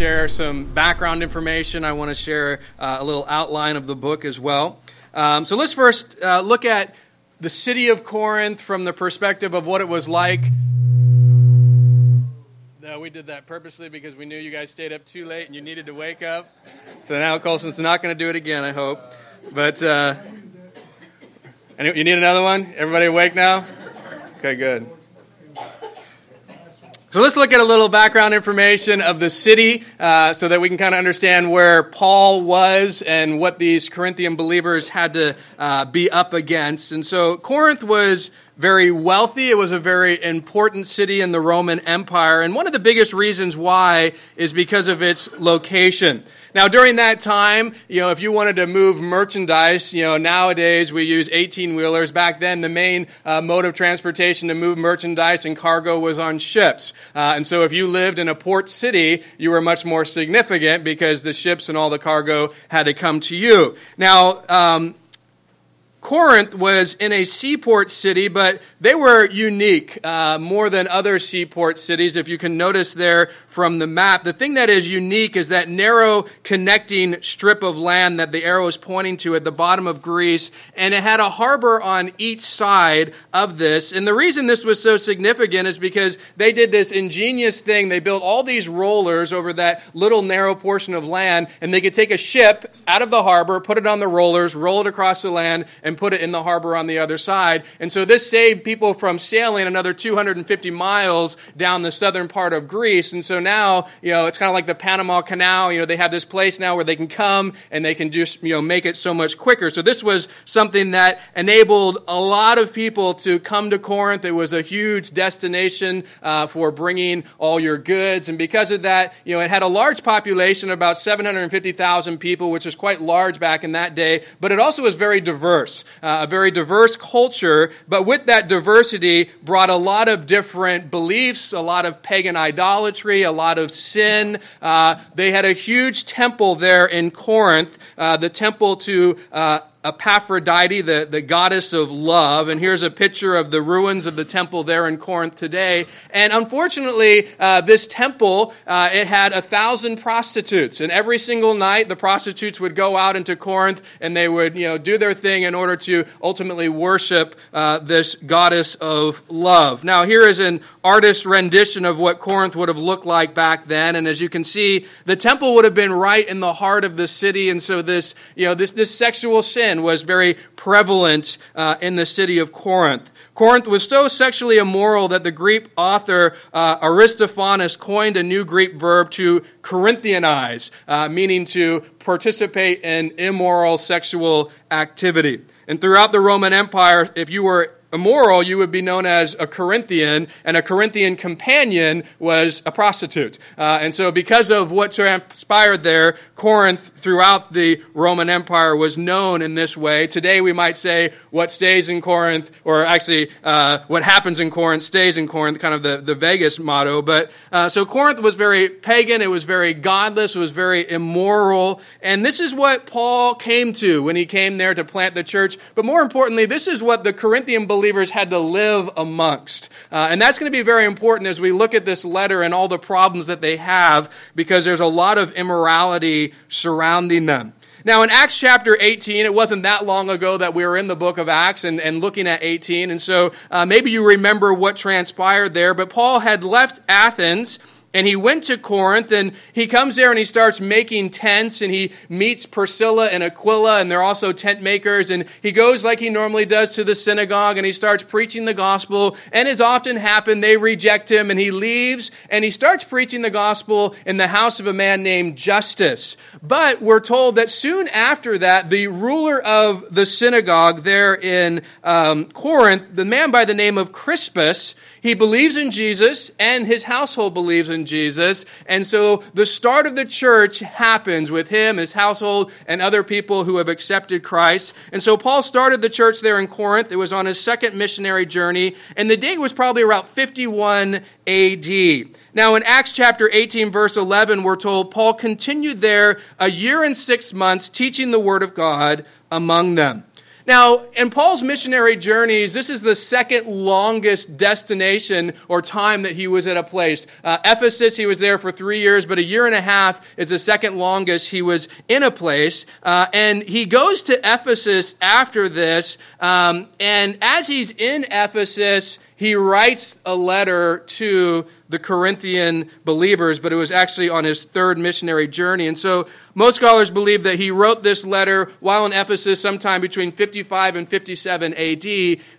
share some background information. I want to share uh, a little outline of the book as well. Um, so let's first uh, look at the city of Corinth from the perspective of what it was like. No, we did that purposely because we knew you guys stayed up too late and you needed to wake up. So now Colson's not going to do it again, I hope. But uh, you need another one? Everybody awake now? Okay, good. So let's look at a little background information of the city uh, so that we can kind of understand where Paul was and what these Corinthian believers had to uh, be up against. And so Corinth was very wealthy. It was a very important city in the Roman Empire. And one of the biggest reasons why is because of its location. Now, during that time, you know, if you wanted to move merchandise, you know, nowadays we use 18 wheelers. Back then, the main uh, mode of transportation to move merchandise and cargo was on ships. Uh, and so if you lived in a port city, you were much more significant because the ships and all the cargo had to come to you. Now, um, Corinth was in a seaport city, but they were unique uh, more than other seaport cities. If you can notice there from the map, the thing that is unique is that narrow connecting strip of land that the arrow is pointing to at the bottom of Greece, and it had a harbor on each side of this. And the reason this was so significant is because they did this ingenious thing. They built all these rollers over that little narrow portion of land, and they could take a ship out of the harbor, put it on the rollers, roll it across the land, and put it in the harbor on the other side. And so this saved people from sailing another 250 miles down the southern part of Greece. And so now, you know, it's kind of like the Panama Canal. You know, they have this place now where they can come and they can just, you know, make it so much quicker. So this was something that enabled a lot of people to come to Corinth. It was a huge destination uh, for bringing all your goods. And because of that, you know, it had a large population, about 750,000 people, which is quite large back in that day, but it also was very diverse, uh, a very diverse culture. But with that diversity brought a lot of different beliefs, a lot of pagan idolatry, a lot of sin. Uh, they had a huge temple there in Corinth, uh, the temple to uh, Aphrodite, the, the goddess of love. And here's a picture of the ruins of the temple there in Corinth today. And unfortunately, uh, this temple, uh, it had a thousand prostitutes. And every single night, the prostitutes would go out into Corinth and they would, you know, do their thing in order to ultimately worship uh, this goddess of love. Now, here is an artist's rendition of what Corinth would have looked like back then. And as you can see, the temple would have been right in the heart of the city. And so this, you know, this, this sexual sin sin was very prevalent uh, in the city of Corinth. Corinth was so sexually immoral that the Greek author uh, Aristophanes coined a new Greek verb to Corinthianize, uh, meaning to participate in immoral sexual activity. And throughout the Roman Empire, if you were immoral, you would be known as a Corinthian, and a Corinthian companion was a prostitute. Uh, and so, because of what transpired there, Corinth throughout the Roman Empire was known in this way. Today, we might say what stays in Corinth, or actually uh, what happens in Corinth stays in Corinth, kind of the, the Vegas motto. But uh, so Corinth was very pagan, it was very godless, it was very immoral. And this is what Paul came to when he came there to plant the church. But more importantly, this is what the Corinthian had to live amongst. Uh, and that's going to be very important as we look at this letter and all the problems that they have, because there's a lot of immorality surrounding surrounding them. Now, in Acts chapter 18, it wasn't that long ago that we were in the book of Acts and, and looking at 18. And so uh, maybe you remember what transpired there. But Paul had left Athens and he went to Corinth and he comes there and he starts making tents and he meets Priscilla and Aquila and they're also tent makers and he goes like he normally does to the synagogue and he starts preaching the gospel and as often happened they reject him and he leaves and he starts preaching the gospel in the house of a man named Justus. But we're told that soon after that the ruler of the synagogue there in um, Corinth, the man by the name of Crispus, He believes in Jesus, and his household believes in Jesus. And so the start of the church happens with him, his household, and other people who have accepted Christ. And so Paul started the church there in Corinth. It was on his second missionary journey, and the date was probably around 51 AD. Now, in Acts chapter 18, verse 11, we're told Paul continued there a year and six months, teaching the word of God among them. Now, in Paul's missionary journeys, this is the second longest destination or time that he was at a place. Uh, Ephesus, he was there for three years, but a year and a half is the second longest he was in a place. Uh, and he goes to Ephesus after this, um, and as he's in Ephesus, he writes a letter to the Corinthian believers, but it was actually on his third missionary journey. And so most scholars believe that he wrote this letter while in Ephesus sometime between 55 and 57 AD.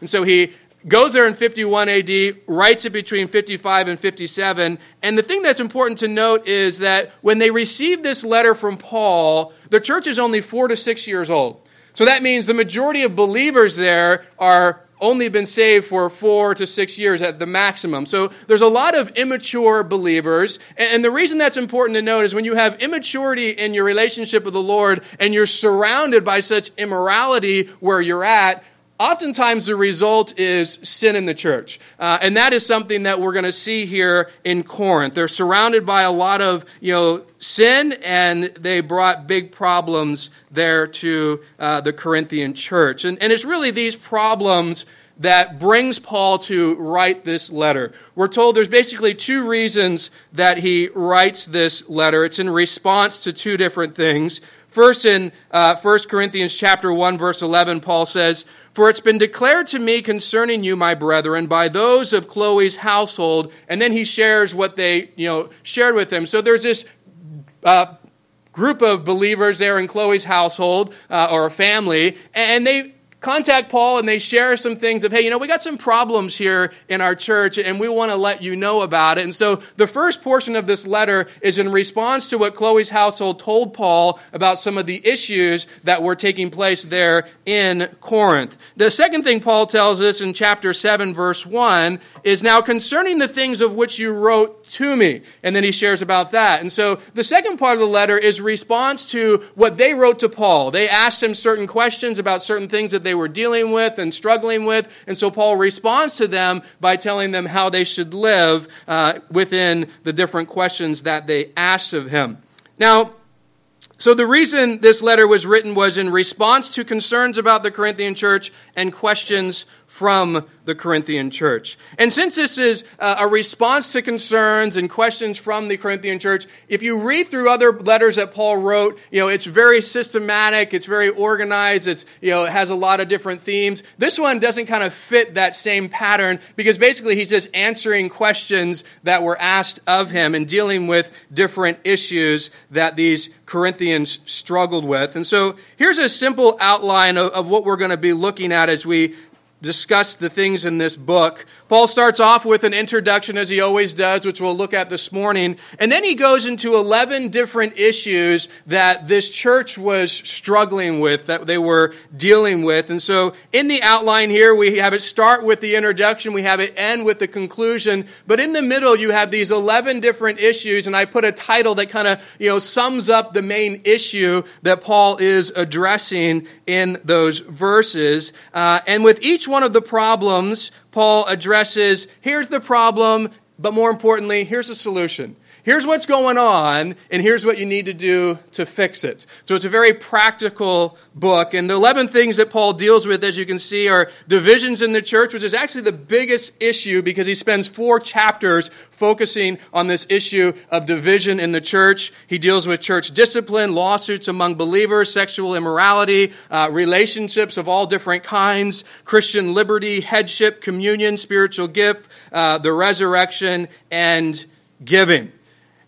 And so he goes there in 51 AD, writes it between 55 and 57. And the thing that's important to note is that when they receive this letter from Paul, the church is only four to six years old. So that means the majority of believers there are only been saved for four to six years at the maximum. So there's a lot of immature believers. And the reason that's important to note is when you have immaturity in your relationship with the Lord and you're surrounded by such immorality where you're at, oftentimes the result is sin in the church. Uh, and that is something that we're going to see here in Corinth. They're surrounded by a lot of, you know, sin, and they brought big problems there to uh, the Corinthian church. And, and it's really these problems that brings Paul to write this letter. We're told there's basically two reasons that he writes this letter. It's in response to two different things. First, in uh, 1 Corinthians chapter 1, verse 11, Paul says, For it's been declared to me concerning you, my brethren, by those of Chloe's household. And then he shares what they, you know, shared with him. So there's this uh, group of believers there in Chloe's household uh, or a family, and they contact Paul and they share some things of, hey, you know, we got some problems here in our church and we want to let you know about it. And so the first portion of this letter is in response to what Chloe's household told Paul about some of the issues that were taking place there in Corinth. The second thing Paul tells us in chapter 7, verse 1 is now concerning the things of which you wrote to me. And then he shares about that. And so the second part of the letter is response to what they wrote to Paul. They asked him certain questions about certain things that they were dealing with and struggling with. And so Paul responds to them by telling them how they should live uh, within the different questions that they asked of him. Now, so the reason this letter was written was in response to concerns about the Corinthian church and questions from the Corinthian church. And since this is uh, a response to concerns and questions from the Corinthian church, if you read through other letters that Paul wrote, you know, it's very systematic, it's very organized, it's, you know, it has a lot of different themes. This one doesn't kind of fit that same pattern because basically he's just answering questions that were asked of him and dealing with different issues that these Corinthians struggled with. And so here's a simple outline of, of what we're going to be looking at as we discuss the things in this book. Paul starts off with an introduction, as he always does, which we'll look at this morning. And then he goes into 11 different issues that this church was struggling with, that they were dealing with. And so in the outline here, we have it start with the introduction, we have it end with the conclusion. But in the middle, you have these 11 different issues. And I put a title that kind of, you know, sums up the main issue that Paul is addressing in those verses. Uh, and with each one of the problems, Paul addresses here's the problem, but more importantly, here's the solution. Here's what's going on, and here's what you need to do to fix it. So it's a very practical book. And the 11 things that Paul deals with, as you can see, are divisions in the church, which is actually the biggest issue because he spends four chapters focusing on this issue of division in the church. He deals with church discipline, lawsuits among believers, sexual immorality, uh, relationships of all different kinds, Christian liberty, headship, communion, spiritual gift, uh, the resurrection, and giving.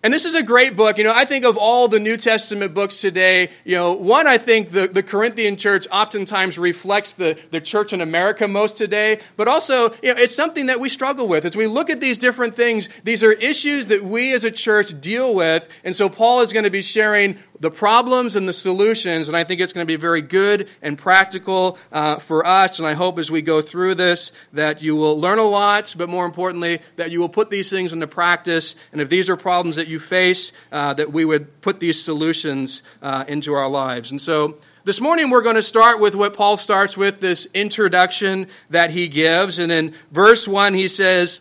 And this is a great book. You know, I think of all the New Testament books today, you know, one, I think the, the Corinthian church oftentimes reflects the, the church in America most today, but also, you know, it's something that we struggle with. As we look at these different things, these are issues that we as a church deal with. And so Paul is going to be sharing the problems and the solutions, and I think it's going to be very good and practical uh, for us. And I hope as we go through this that you will learn a lot, but more importantly, that you will put these things into practice. And if these are problems that you face, uh, that we would put these solutions uh, into our lives. And so, this morning we're going to start with what Paul starts with this introduction that he gives. And in verse 1, he says,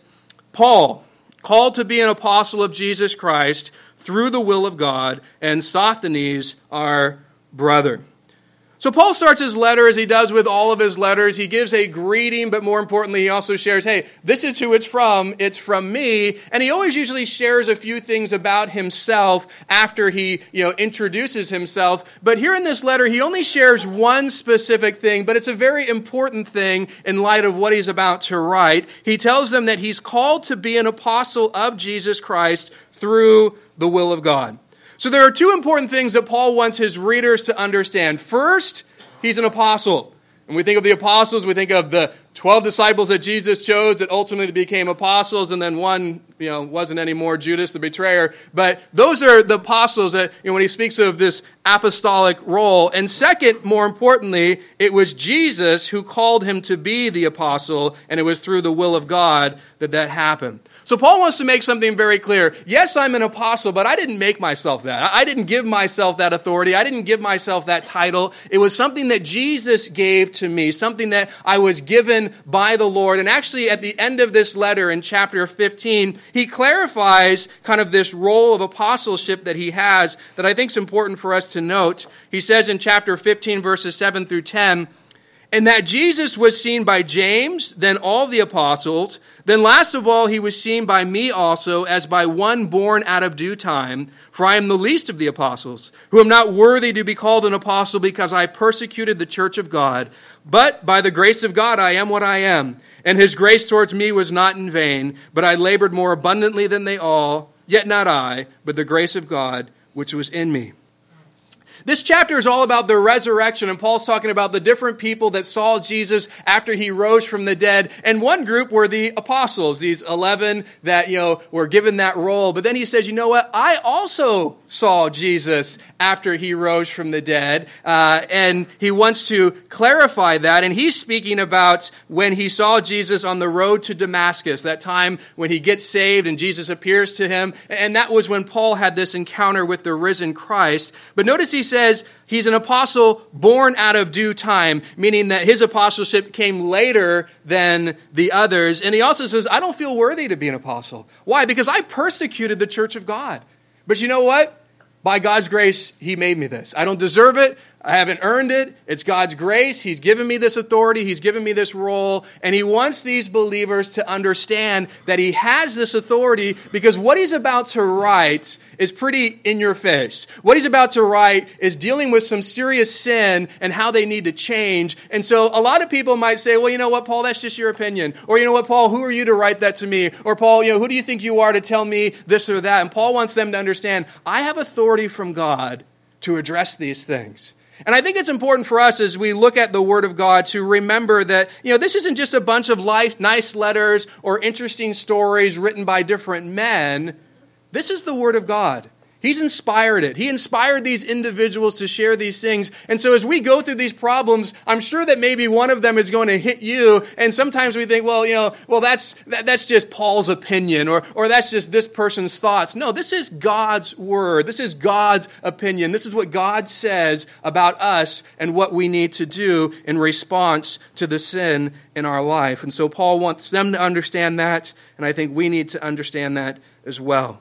Paul, called to be an apostle of Jesus Christ through the will of God, and Sosthenes, our brother. So Paul starts his letter as he does with all of his letters. He gives a greeting, but more importantly, he also shares, hey, this is who it's from. It's from me. And he always usually shares a few things about himself after he, you know, introduces himself. But here in this letter, he only shares one specific thing, but it's a very important thing in light of what he's about to write. He tells them that he's called to be an apostle of Jesus Christ through the will of God. So there are two important things that Paul wants his readers to understand. First, he's an apostle. And we think of the apostles, we think of the 12 disciples that Jesus chose that ultimately became apostles, and then one, you know, wasn't anymore, Judas, the betrayer. But those are the apostles that, you know, when he speaks of this apostolic role. And second, more importantly, it was Jesus who called him to be the apostle, and it was through the will of God that that happened. So Paul wants to make something very clear. Yes, I'm an apostle, but I didn't make myself that. I didn't give myself that authority. I didn't give myself that title. It was something that Jesus gave to me, something that I was given by the Lord. And actually, at the end of this letter in chapter 15, he clarifies kind of this role of apostleship that he has that I think is important for us to note. He says in chapter 15, verses 7 through 10, and that Jesus was seen by James, then all the apostles. Then, last of all, he was seen by me also, as by one born out of due time. For I am the least of the apostles, who am not worthy to be called an apostle because I persecuted the church of God. But by the grace of God, I am what I am. And his grace towards me was not in vain, but I labored more abundantly than they all. Yet not I, but the grace of God which was in me. This chapter is all about the resurrection, and Paul's talking about the different people that saw Jesus after he rose from the dead. And one group were the apostles, these 11 that, you know, were given that role. But then he says, you know what? I also saw Jesus after he rose from the dead. Uh, and he wants to clarify that. And he's speaking about when he saw Jesus on the road to Damascus, that time when he gets saved and Jesus appears to him. And that was when Paul had this encounter with the risen Christ. But notice he says he's an apostle born out of due time, meaning that his apostleship came later than the others. And he also says, I don't feel worthy to be an apostle. Why? Because I persecuted the church of God. But you know what? By God's grace, he made me this. I don't deserve it. I haven't earned it. It's God's grace. He's given me this authority. He's given me this role. And He wants these believers to understand that He has this authority because what He's about to write is pretty in your face. What He's about to write is dealing with some serious sin and how they need to change. And so a lot of people might say, well, you know what, Paul, that's just your opinion. Or, you know what, Paul, who are you to write that to me? Or, Paul, you know, who do you think you are to tell me this or that? And Paul wants them to understand, I have authority from God to address these things. And I think it's important for us as we look at the Word of God to remember that, you know, this isn't just a bunch of life, nice letters or interesting stories written by different men. This is the Word of God. He's inspired it. He inspired these individuals to share these things. And so as we go through these problems, I'm sure that maybe one of them is going to hit you. And sometimes we think, well, you know, well, that's, that, that's just Paul's opinion or, or that's just this person's thoughts. No, this is God's word. This is God's opinion. This is what God says about us and what we need to do in response to the sin in our life. And so Paul wants them to understand that. And I think we need to understand that as well.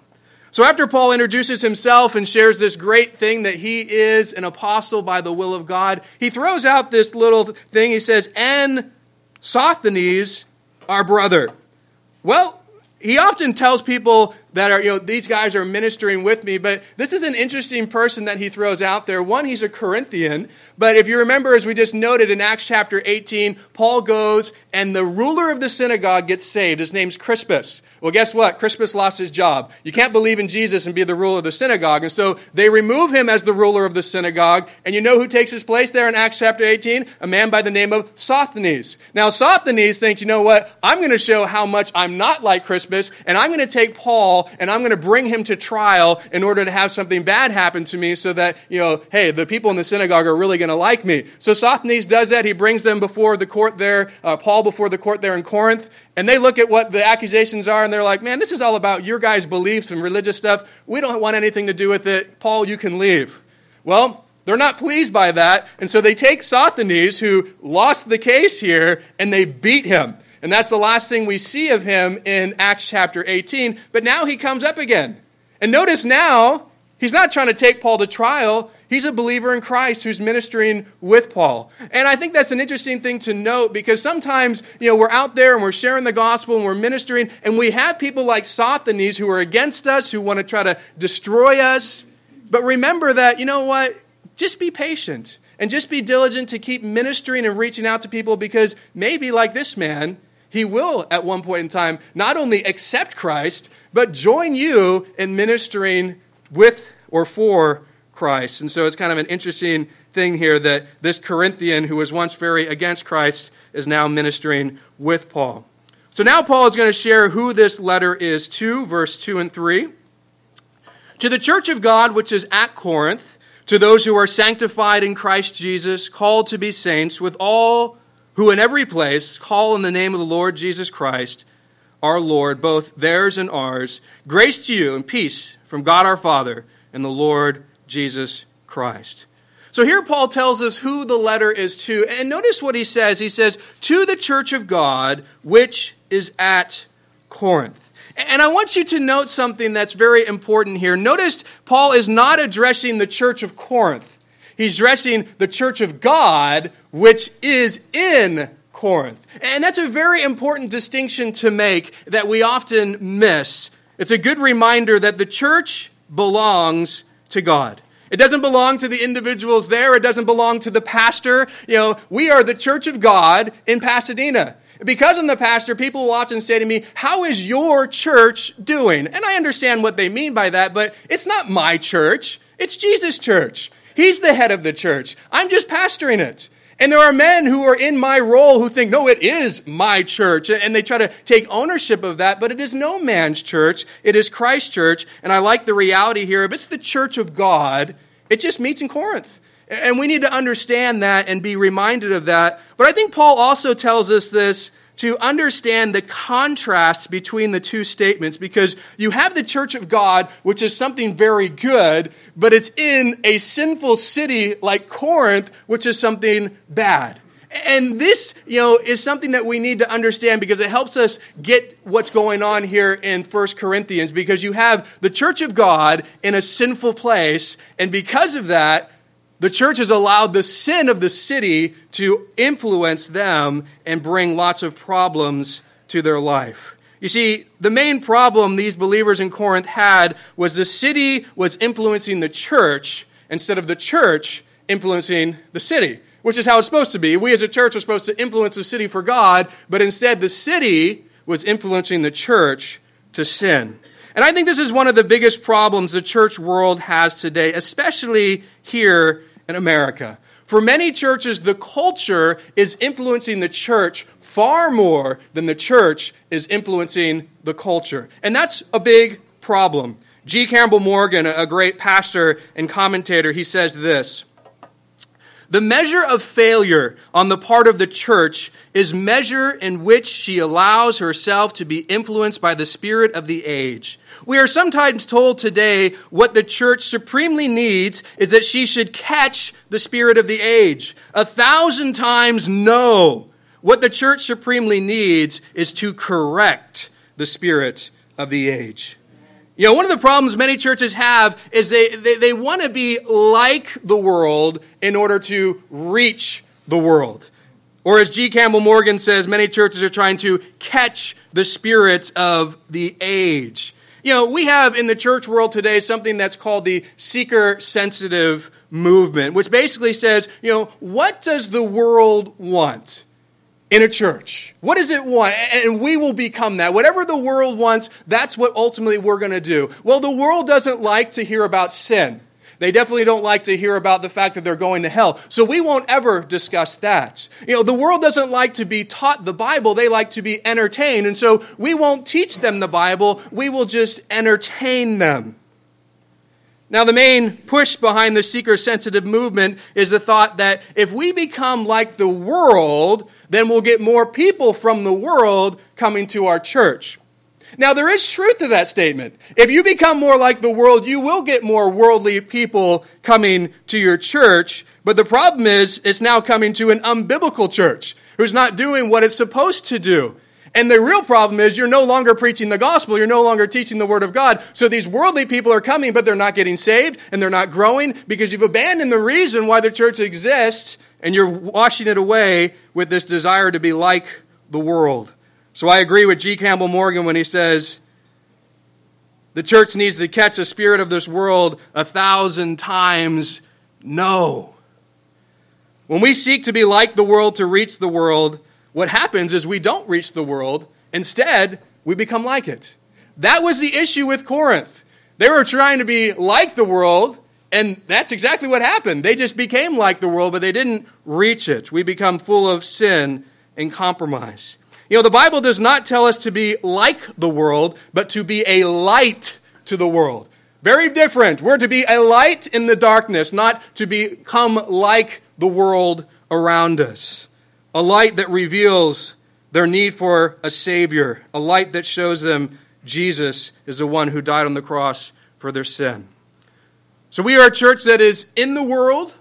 So after Paul introduces himself and shares this great thing that he is an apostle by the will of God, he throws out this little thing. He says, and Sosthenes, our brother. Well, he often tells people that are, you know, these guys are ministering with me, but this is an interesting person that he throws out there. One, he's a Corinthian, but if you remember, as we just noted in Acts chapter 18, Paul goes and the ruler of the synagogue gets saved. His name's Crispus. Well, guess what? Crispus lost his job. You can't believe in Jesus and be the ruler of the synagogue. And so they remove him as the ruler of the synagogue. And you know who takes his place there in Acts chapter 18? A man by the name of Sosthenes. Now, Sosthenes thinks, you know what? I'm going to show how much I'm not like Crispus, and I'm going to take Paul and I'm going to bring him to trial in order to have something bad happen to me so that, you know, hey, the people in the synagogue are really going to like me. So Sosthenes does that. He brings them before the court there, uh, Paul before the court there in Corinth, and they look at what the accusations are and they're like, man, this is all about your guys' beliefs and religious stuff. We don't want anything to do with it. Paul, you can leave. Well, they're not pleased by that, and so they take Sosthenes, who lost the case here, and they beat him. And that's the last thing we see of him in Acts chapter 18. But now he comes up again. And notice now, he's not trying to take Paul to trial. He's a believer in Christ who's ministering with Paul. And I think that's an interesting thing to note because sometimes, you know, we're out there and we're sharing the gospel and we're ministering, and we have people like Sosthenes who are against us, who want to try to destroy us. But remember that, you know what? Just be patient and just be diligent to keep ministering and reaching out to people because maybe, like this man, he will at one point in time not only accept Christ, but join you in ministering with or for Christ. And so it's kind of an interesting thing here that this Corinthian who was once very against Christ is now ministering with Paul. So now Paul is going to share who this letter is to, verse 2 and 3. To the church of God which is at Corinth, to those who are sanctified in Christ Jesus, called to be saints, with all who in every place call in the name of the Lord Jesus Christ, our Lord, both theirs and ours. Grace to you and peace from God our Father and the Lord Jesus Christ. So here Paul tells us who the letter is to. And notice what he says. He says, To the church of God, which is at Corinth. And I want you to note something that's very important here. Notice Paul is not addressing the church of Corinth. He's addressing the church of God, which is in Corinth. And that's a very important distinction to make that we often miss. It's a good reminder that the church belongs to God. It doesn't belong to the individuals there. It doesn't belong to the pastor. You know, we are the church of God in Pasadena. Because I'm the pastor, people will often say to me, How is your church doing? And I understand what they mean by that, but it's not my church, it's Jesus' church. He's the head of the church. I'm just pastoring it. And there are men who are in my role who think, no, it is my church. And they try to take ownership of that, but it is no man's church. It is Christ's church. And I like the reality here. If it's the church of God, it just meets in Corinth. And we need to understand that and be reminded of that. But I think Paul also tells us this to understand the contrast between the two statements because you have the church of God, which is something very good, but it's in a sinful city like Corinth, which is something bad. And this, you know, is something that we need to understand because it helps us get what's going on here in 1 Corinthians because you have the church of God in a sinful place, and because of that, the church has allowed the sin of the city to influence them and bring lots of problems to their life. You see, the main problem these believers in Corinth had was the city was influencing the church instead of the church influencing the city, which is how it's supposed to be. We as a church are supposed to influence the city for God, but instead the city was influencing the church to sin. And I think this is one of the biggest problems the church world has today, especially here in America. For many churches, the culture is influencing the church far more than the church is influencing the culture. And that's a big problem. G. Campbell Morgan, a great pastor and commentator, he says this the measure of failure on the part of the church is measure in which she allows herself to be influenced by the spirit of the age. We are sometimes told today what the church supremely needs is that she should catch the spirit of the age. A thousand times no. What the church supremely needs is to correct the spirit of the age. You know, one of the problems many churches have is they, they, they want to be like the world in order to reach the world. Or as G. Campbell Morgan says, many churches are trying to catch the spirits of the age. You know, we have in the church world today something that's called the seeker sensitive movement, which basically says, you know, what does the world want? In a church. What does it want? And we will become that. Whatever the world wants, that's what ultimately we're going to do. Well, the world doesn't like to hear about sin. They definitely don't like to hear about the fact that they're going to hell. So we won't ever discuss that. You know, the world doesn't like to be taught the Bible, they like to be entertained. And so we won't teach them the Bible, we will just entertain them. Now, the main push behind the seeker sensitive movement is the thought that if we become like the world, then we'll get more people from the world coming to our church. Now, there is truth to that statement. If you become more like the world, you will get more worldly people coming to your church. But the problem is, it's now coming to an unbiblical church who's not doing what it's supposed to do. And the real problem is you're no longer preaching the gospel. You're no longer teaching the word of God. So these worldly people are coming, but they're not getting saved and they're not growing because you've abandoned the reason why the church exists and you're washing it away with this desire to be like the world. So I agree with G. Campbell Morgan when he says the church needs to catch the spirit of this world a thousand times no. When we seek to be like the world to reach the world, what happens is we don't reach the world. Instead, we become like it. That was the issue with Corinth. They were trying to be like the world, and that's exactly what happened. They just became like the world, but they didn't reach it. We become full of sin and compromise. You know, the Bible does not tell us to be like the world, but to be a light to the world. Very different. We're to be a light in the darkness, not to become like the world around us. A light that reveals their need for a Savior, a light that shows them Jesus is the one who died on the cross for their sin. So we are a church that is in the world,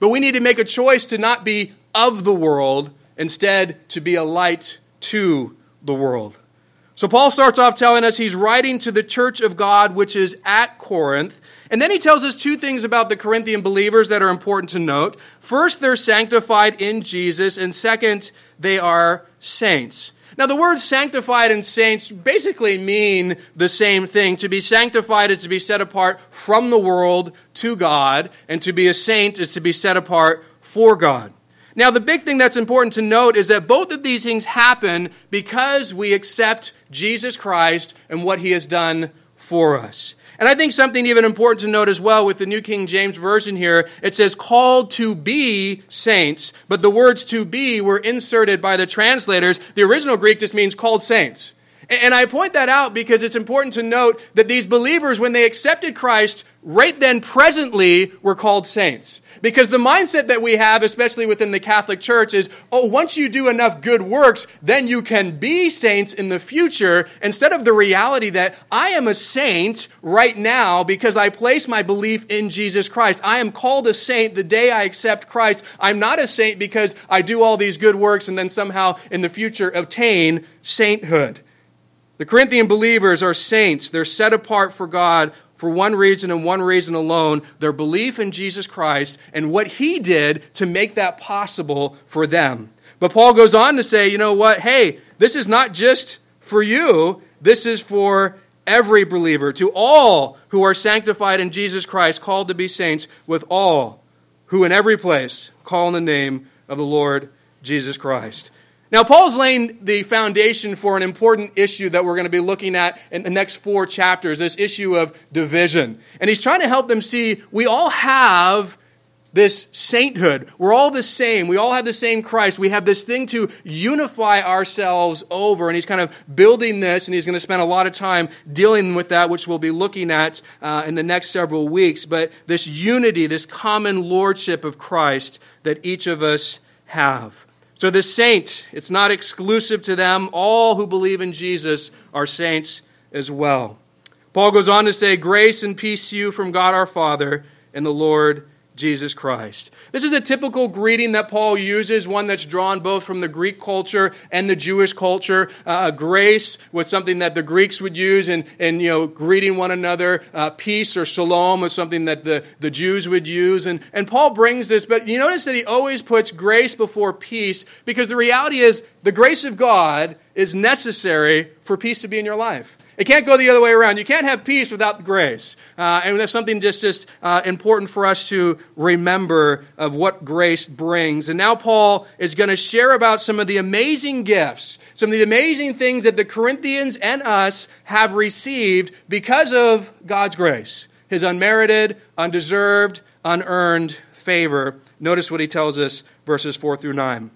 but we need to make a choice to not be of the world, instead, to be a light to the world. So Paul starts off telling us he's writing to the church of God, which is at Corinth. And then he tells us two things about the Corinthian believers that are important to note. First, they're sanctified in Jesus, and second, they are saints. Now, the words sanctified and saints basically mean the same thing. To be sanctified is to be set apart from the world to God, and to be a saint is to be set apart for God. Now, the big thing that's important to note is that both of these things happen because we accept Jesus Christ and what he has done for us. And I think something even important to note as well with the New King James Version here, it says called to be saints, but the words to be were inserted by the translators. The original Greek just means called saints. And I point that out because it's important to note that these believers, when they accepted Christ, right then presently were called saints. Because the mindset that we have, especially within the Catholic Church, is oh, once you do enough good works, then you can be saints in the future, instead of the reality that I am a saint right now because I place my belief in Jesus Christ. I am called a saint the day I accept Christ. I'm not a saint because I do all these good works and then somehow in the future obtain sainthood. The Corinthian believers are saints. They're set apart for God for one reason and one reason alone their belief in Jesus Christ and what he did to make that possible for them. But Paul goes on to say, you know what? Hey, this is not just for you, this is for every believer, to all who are sanctified in Jesus Christ, called to be saints, with all who in every place call on the name of the Lord Jesus Christ. Now, Paul's laying the foundation for an important issue that we're going to be looking at in the next four chapters this issue of division. And he's trying to help them see we all have this sainthood. We're all the same. We all have the same Christ. We have this thing to unify ourselves over. And he's kind of building this, and he's going to spend a lot of time dealing with that, which we'll be looking at uh, in the next several weeks. But this unity, this common lordship of Christ that each of us have. So, the saint, it's not exclusive to them. All who believe in Jesus are saints as well. Paul goes on to say, Grace and peace to you from God our Father and the Lord Jesus Christ. This is a typical greeting that Paul uses, one that's drawn both from the Greek culture and the Jewish culture. Uh, grace was something that the Greeks would use in, in you know, greeting one another. Uh, peace or shalom was something that the, the Jews would use. And, and Paul brings this, but you notice that he always puts grace before peace because the reality is the grace of God is necessary for peace to be in your life. It can't go the other way around. You can't have peace without grace. Uh, and that's something just, just uh, important for us to remember of what grace brings. And now Paul is going to share about some of the amazing gifts, some of the amazing things that the Corinthians and us have received because of God's grace his unmerited, undeserved, unearned favor. Notice what he tells us, verses 4 through 9.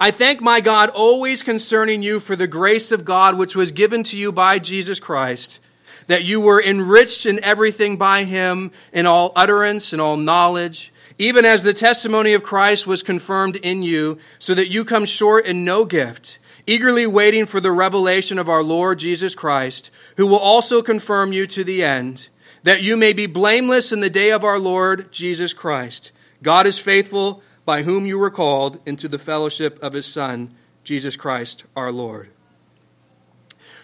I thank my God always concerning you for the grace of God which was given to you by Jesus Christ, that you were enriched in everything by him, in all utterance and all knowledge, even as the testimony of Christ was confirmed in you, so that you come short in no gift, eagerly waiting for the revelation of our Lord Jesus Christ, who will also confirm you to the end, that you may be blameless in the day of our Lord Jesus Christ. God is faithful by whom you were called into the fellowship of his Son, Jesus Christ our Lord.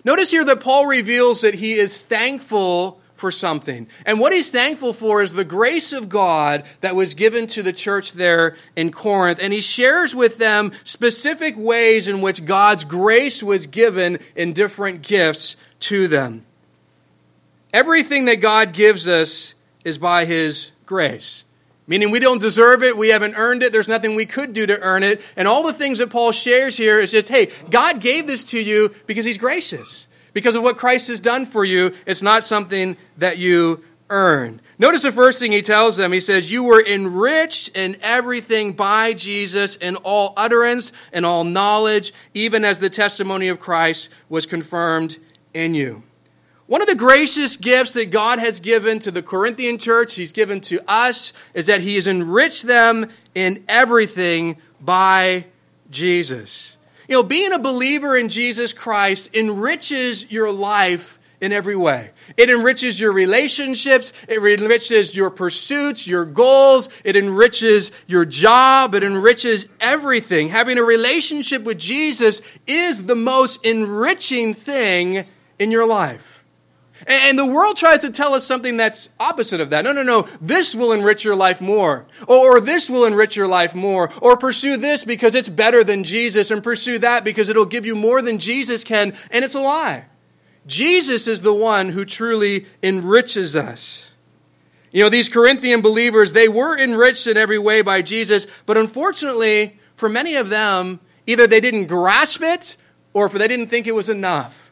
Notice here that Paul reveals that he is thankful for something. And what he's thankful for is the grace of God that was given to the church there in Corinth. And he shares with them specific ways in which God's grace was given in different gifts to them. Everything that God gives us is by his grace. Meaning we don't deserve it, we haven't earned it, there's nothing we could do to earn it. And all the things that Paul shares here is just, hey, God gave this to you because he's gracious. Because of what Christ has done for you, it's not something that you earn. Notice the first thing he tells them. He says, You were enriched in everything by Jesus, in all utterance and all knowledge, even as the testimony of Christ was confirmed in you. One of the gracious gifts that God has given to the Corinthian church, He's given to us, is that He has enriched them in everything by Jesus. You know, being a believer in Jesus Christ enriches your life in every way. It enriches your relationships, it enriches your pursuits, your goals, it enriches your job, it enriches everything. Having a relationship with Jesus is the most enriching thing in your life. And the world tries to tell us something that's opposite of that. No, no, no. This will enrich your life more. Or, this will enrich your life more. Or pursue this because it's better than Jesus and pursue that because it'll give you more than Jesus can. And it's a lie. Jesus is the one who truly enriches us. You know, these Corinthian believers, they were enriched in every way by Jesus, but unfortunately, for many of them, either they didn't grasp it or for they didn't think it was enough.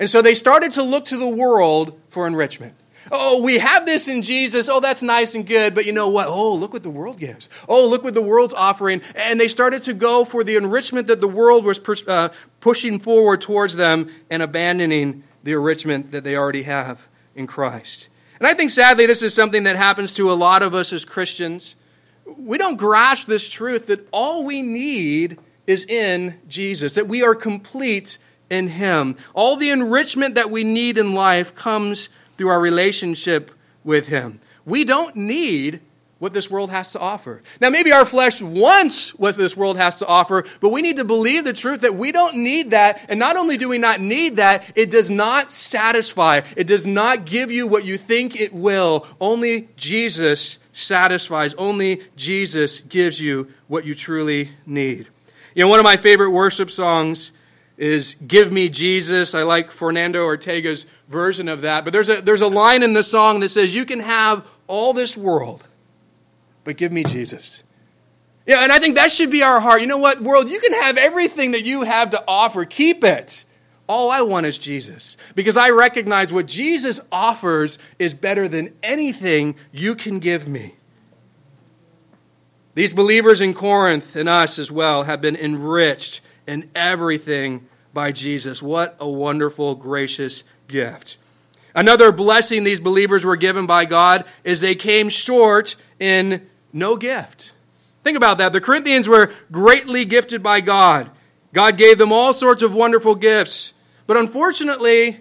And so they started to look to the world for enrichment. Oh, we have this in Jesus. Oh, that's nice and good. But you know what? Oh, look what the world gives. Oh, look what the world's offering. And they started to go for the enrichment that the world was uh, pushing forward towards them and abandoning the enrichment that they already have in Christ. And I think sadly, this is something that happens to a lot of us as Christians. We don't grasp this truth that all we need is in Jesus, that we are complete in Him. All the enrichment that we need in life comes through our relationship with Him. We don't need what this world has to offer. Now, maybe our flesh wants what this world has to offer, but we need to believe the truth that we don't need that. And not only do we not need that, it does not satisfy. It does not give you what you think it will. Only Jesus satisfies. Only Jesus gives you what you truly need. You know, one of my favorite worship songs is Give Me Jesus. I like Fernando Ortega's version of that. But there's a, there's a line in the song that says, You can have all this world, but give me Jesus. Yeah, and I think that should be our heart. You know what, world? You can have everything that you have to offer, keep it. All I want is Jesus. Because I recognize what Jesus offers is better than anything you can give me. These believers in Corinth and us as well have been enriched in everything by Jesus. What a wonderful, gracious gift. Another blessing these believers were given by God is they came short in no gift. Think about that. The Corinthians were greatly gifted by God. God gave them all sorts of wonderful gifts. But unfortunately,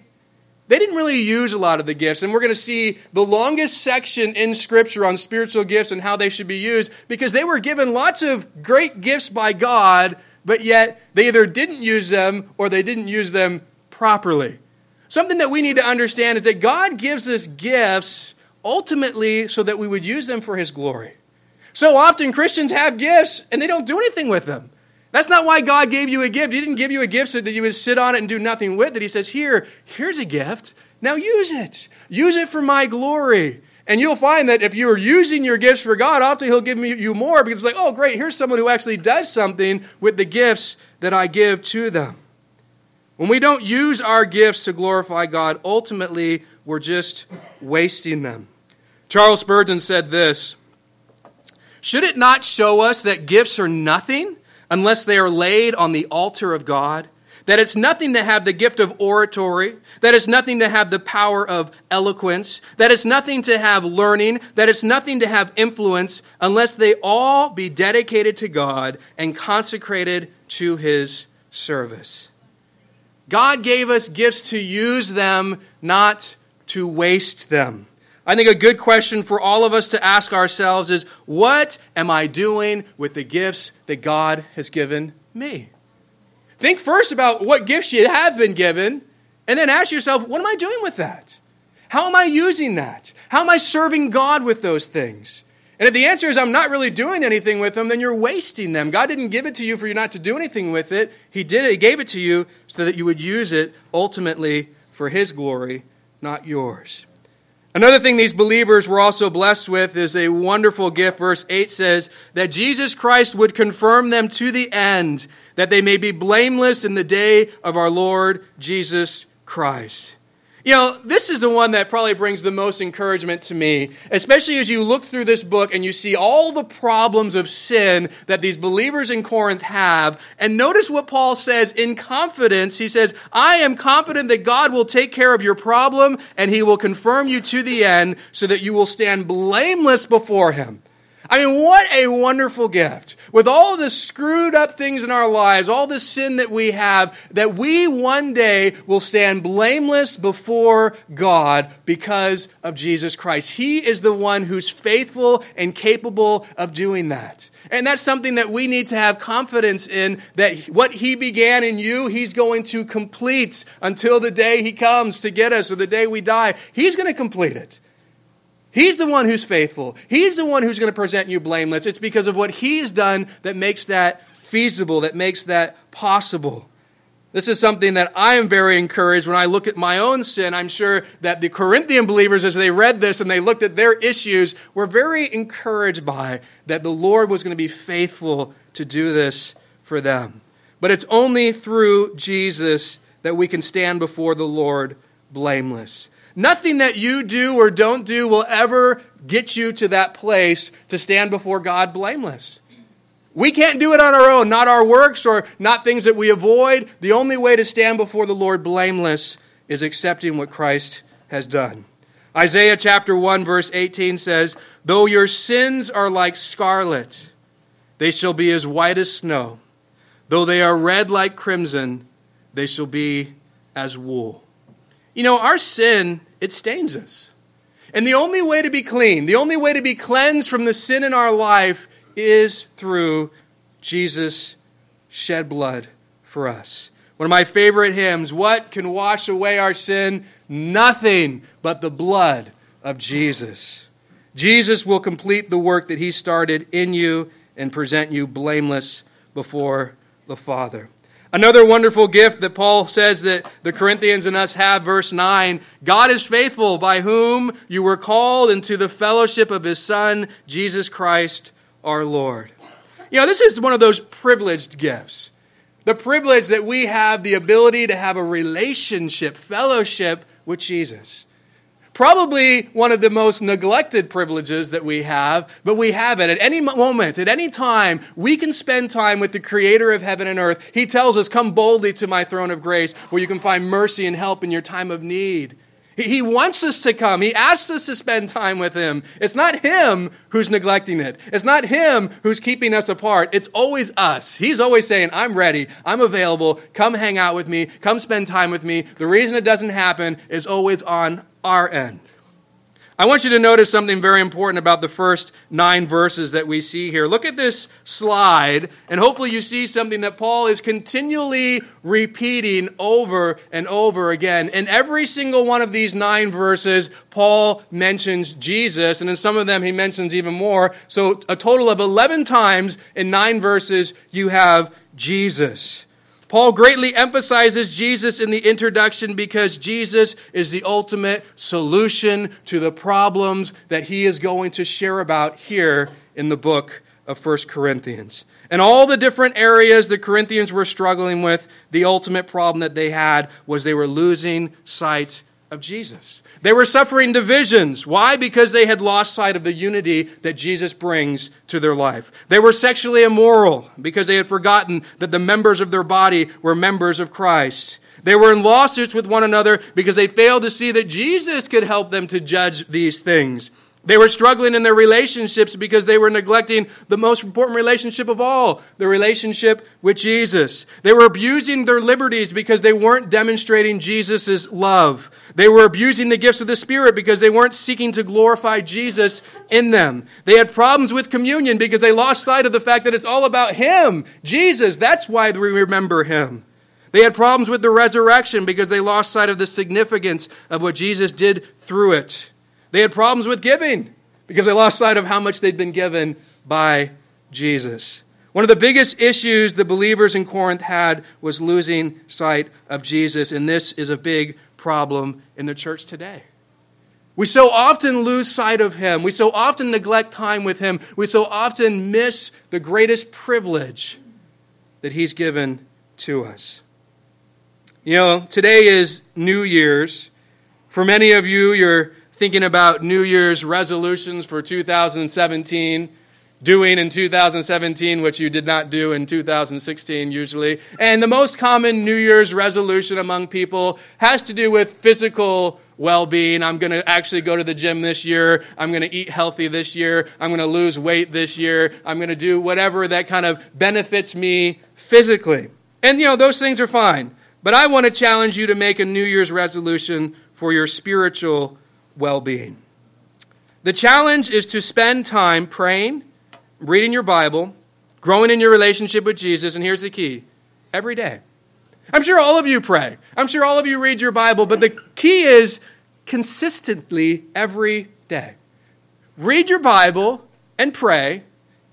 they didn't really use a lot of the gifts. And we're going to see the longest section in Scripture on spiritual gifts and how they should be used because they were given lots of great gifts by God, but yet they either didn't use them or they didn't use them properly. Something that we need to understand is that God gives us gifts ultimately so that we would use them for His glory. So often Christians have gifts and they don't do anything with them. That's not why God gave you a gift. He didn't give you a gift so that you would sit on it and do nothing with it. He says, Here, here's a gift. Now use it. Use it for my glory. And you'll find that if you're using your gifts for God, often He'll give you more because it's like, oh, great, here's someone who actually does something with the gifts that I give to them. When we don't use our gifts to glorify God, ultimately we're just wasting them. Charles Spurgeon said this Should it not show us that gifts are nothing unless they are laid on the altar of God? That it's nothing to have the gift of oratory, that it's nothing to have the power of eloquence, that it's nothing to have learning, that it's nothing to have influence, unless they all be dedicated to God and consecrated to His service. God gave us gifts to use them, not to waste them. I think a good question for all of us to ask ourselves is what am I doing with the gifts that God has given me? Think first about what gifts you have been given, and then ask yourself, what am I doing with that? How am I using that? How am I serving God with those things? And if the answer is I'm not really doing anything with them, then you're wasting them. God didn't give it to you for you not to do anything with it. He did it. He gave it to you so that you would use it ultimately for his glory, not yours. Another thing these believers were also blessed with is a wonderful gift. Verse 8 says that Jesus Christ would confirm them to the end, that they may be blameless in the day of our Lord Jesus Christ. You know, this is the one that probably brings the most encouragement to me, especially as you look through this book and you see all the problems of sin that these believers in Corinth have. And notice what Paul says in confidence. He says, I am confident that God will take care of your problem and he will confirm you to the end so that you will stand blameless before him. I mean, what a wonderful gift. With all the screwed up things in our lives, all the sin that we have, that we one day will stand blameless before God because of Jesus Christ. He is the one who's faithful and capable of doing that. And that's something that we need to have confidence in that what He began in you, He's going to complete until the day He comes to get us or the day we die. He's going to complete it. He's the one who's faithful. He's the one who's going to present you blameless. It's because of what He's done that makes that feasible, that makes that possible. This is something that I am very encouraged when I look at my own sin. I'm sure that the Corinthian believers, as they read this and they looked at their issues, were very encouraged by that the Lord was going to be faithful to do this for them. But it's only through Jesus that we can stand before the Lord blameless. Nothing that you do or don't do will ever get you to that place to stand before God blameless. We can't do it on our own, not our works or not things that we avoid. The only way to stand before the Lord blameless is accepting what Christ has done. Isaiah chapter 1 verse 18 says, "Though your sins are like scarlet, they shall be as white as snow. Though they are red like crimson, they shall be as wool." You know, our sin it stains us. And the only way to be clean, the only way to be cleansed from the sin in our life is through Jesus' shed blood for us. One of my favorite hymns What can wash away our sin? Nothing but the blood of Jesus. Jesus will complete the work that he started in you and present you blameless before the Father. Another wonderful gift that Paul says that the Corinthians and us have, verse 9 God is faithful, by whom you were called into the fellowship of his Son, Jesus Christ our Lord. You know, this is one of those privileged gifts. The privilege that we have the ability to have a relationship, fellowship with Jesus. Probably one of the most neglected privileges that we have, but we have it. At any moment, at any time, we can spend time with the Creator of heaven and earth. He tells us, Come boldly to my throne of grace, where you can find mercy and help in your time of need. He wants us to come. He asks us to spend time with Him. It's not Him who's neglecting it. It's not Him who's keeping us apart. It's always us. He's always saying, I'm ready. I'm available. Come hang out with me. Come spend time with me. The reason it doesn't happen is always on our end. I want you to notice something very important about the first nine verses that we see here. Look at this slide, and hopefully you see something that Paul is continually repeating over and over again. In every single one of these nine verses, Paul mentions Jesus, and in some of them he mentions even more. So, a total of 11 times in nine verses, you have Jesus. Paul greatly emphasizes Jesus in the introduction because Jesus is the ultimate solution to the problems that he is going to share about here in the book of 1 Corinthians. And all the different areas the Corinthians were struggling with, the ultimate problem that they had was they were losing sight of Jesus. They were suffering divisions. Why? Because they had lost sight of the unity that Jesus brings to their life. They were sexually immoral because they had forgotten that the members of their body were members of Christ. They were in lawsuits with one another because they failed to see that Jesus could help them to judge these things. They were struggling in their relationships because they were neglecting the most important relationship of all, the relationship with Jesus. They were abusing their liberties because they weren't demonstrating Jesus' love. They were abusing the gifts of the Spirit because they weren't seeking to glorify Jesus in them. They had problems with communion because they lost sight of the fact that it's all about Him, Jesus. That's why we remember Him. They had problems with the resurrection because they lost sight of the significance of what Jesus did through it. They had problems with giving because they lost sight of how much they'd been given by Jesus. One of the biggest issues the believers in Corinth had was losing sight of Jesus, and this is a big problem in the church today. We so often lose sight of Him. We so often neglect time with Him. We so often miss the greatest privilege that He's given to us. You know, today is New Year's. For many of you, you're thinking about New Year's resolutions for 2017, doing in 2017 what you did not do in 2016 usually. And the most common New Year's resolution among people has to do with physical well being. I'm going to actually go to the gym this year. I'm going to eat healthy this year. I'm going to lose weight this year. I'm going to do whatever that kind of benefits me physically. And, you know, those things are fine. But I want to challenge you to make a New Year's resolution for your spiritual well being. The challenge is to spend time praying, reading your Bible, growing in your relationship with Jesus, and here's the key every day. I'm sure all of you pray. I'm sure all of you read your Bible, but the key is consistently every day. Read your Bible and pray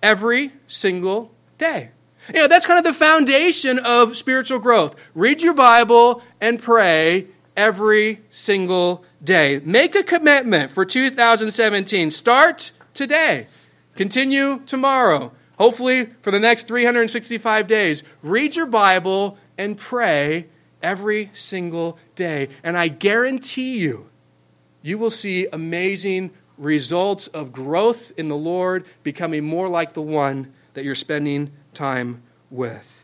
every single day. You know, that's kind of the foundation of spiritual growth. Read your Bible and pray every single day. Make a commitment for 2017. Start today. Continue tomorrow. Hopefully, for the next 365 days. Read your Bible and pray every single day. And I guarantee you, you will see amazing results of growth in the Lord, becoming more like the one that you're spending time with.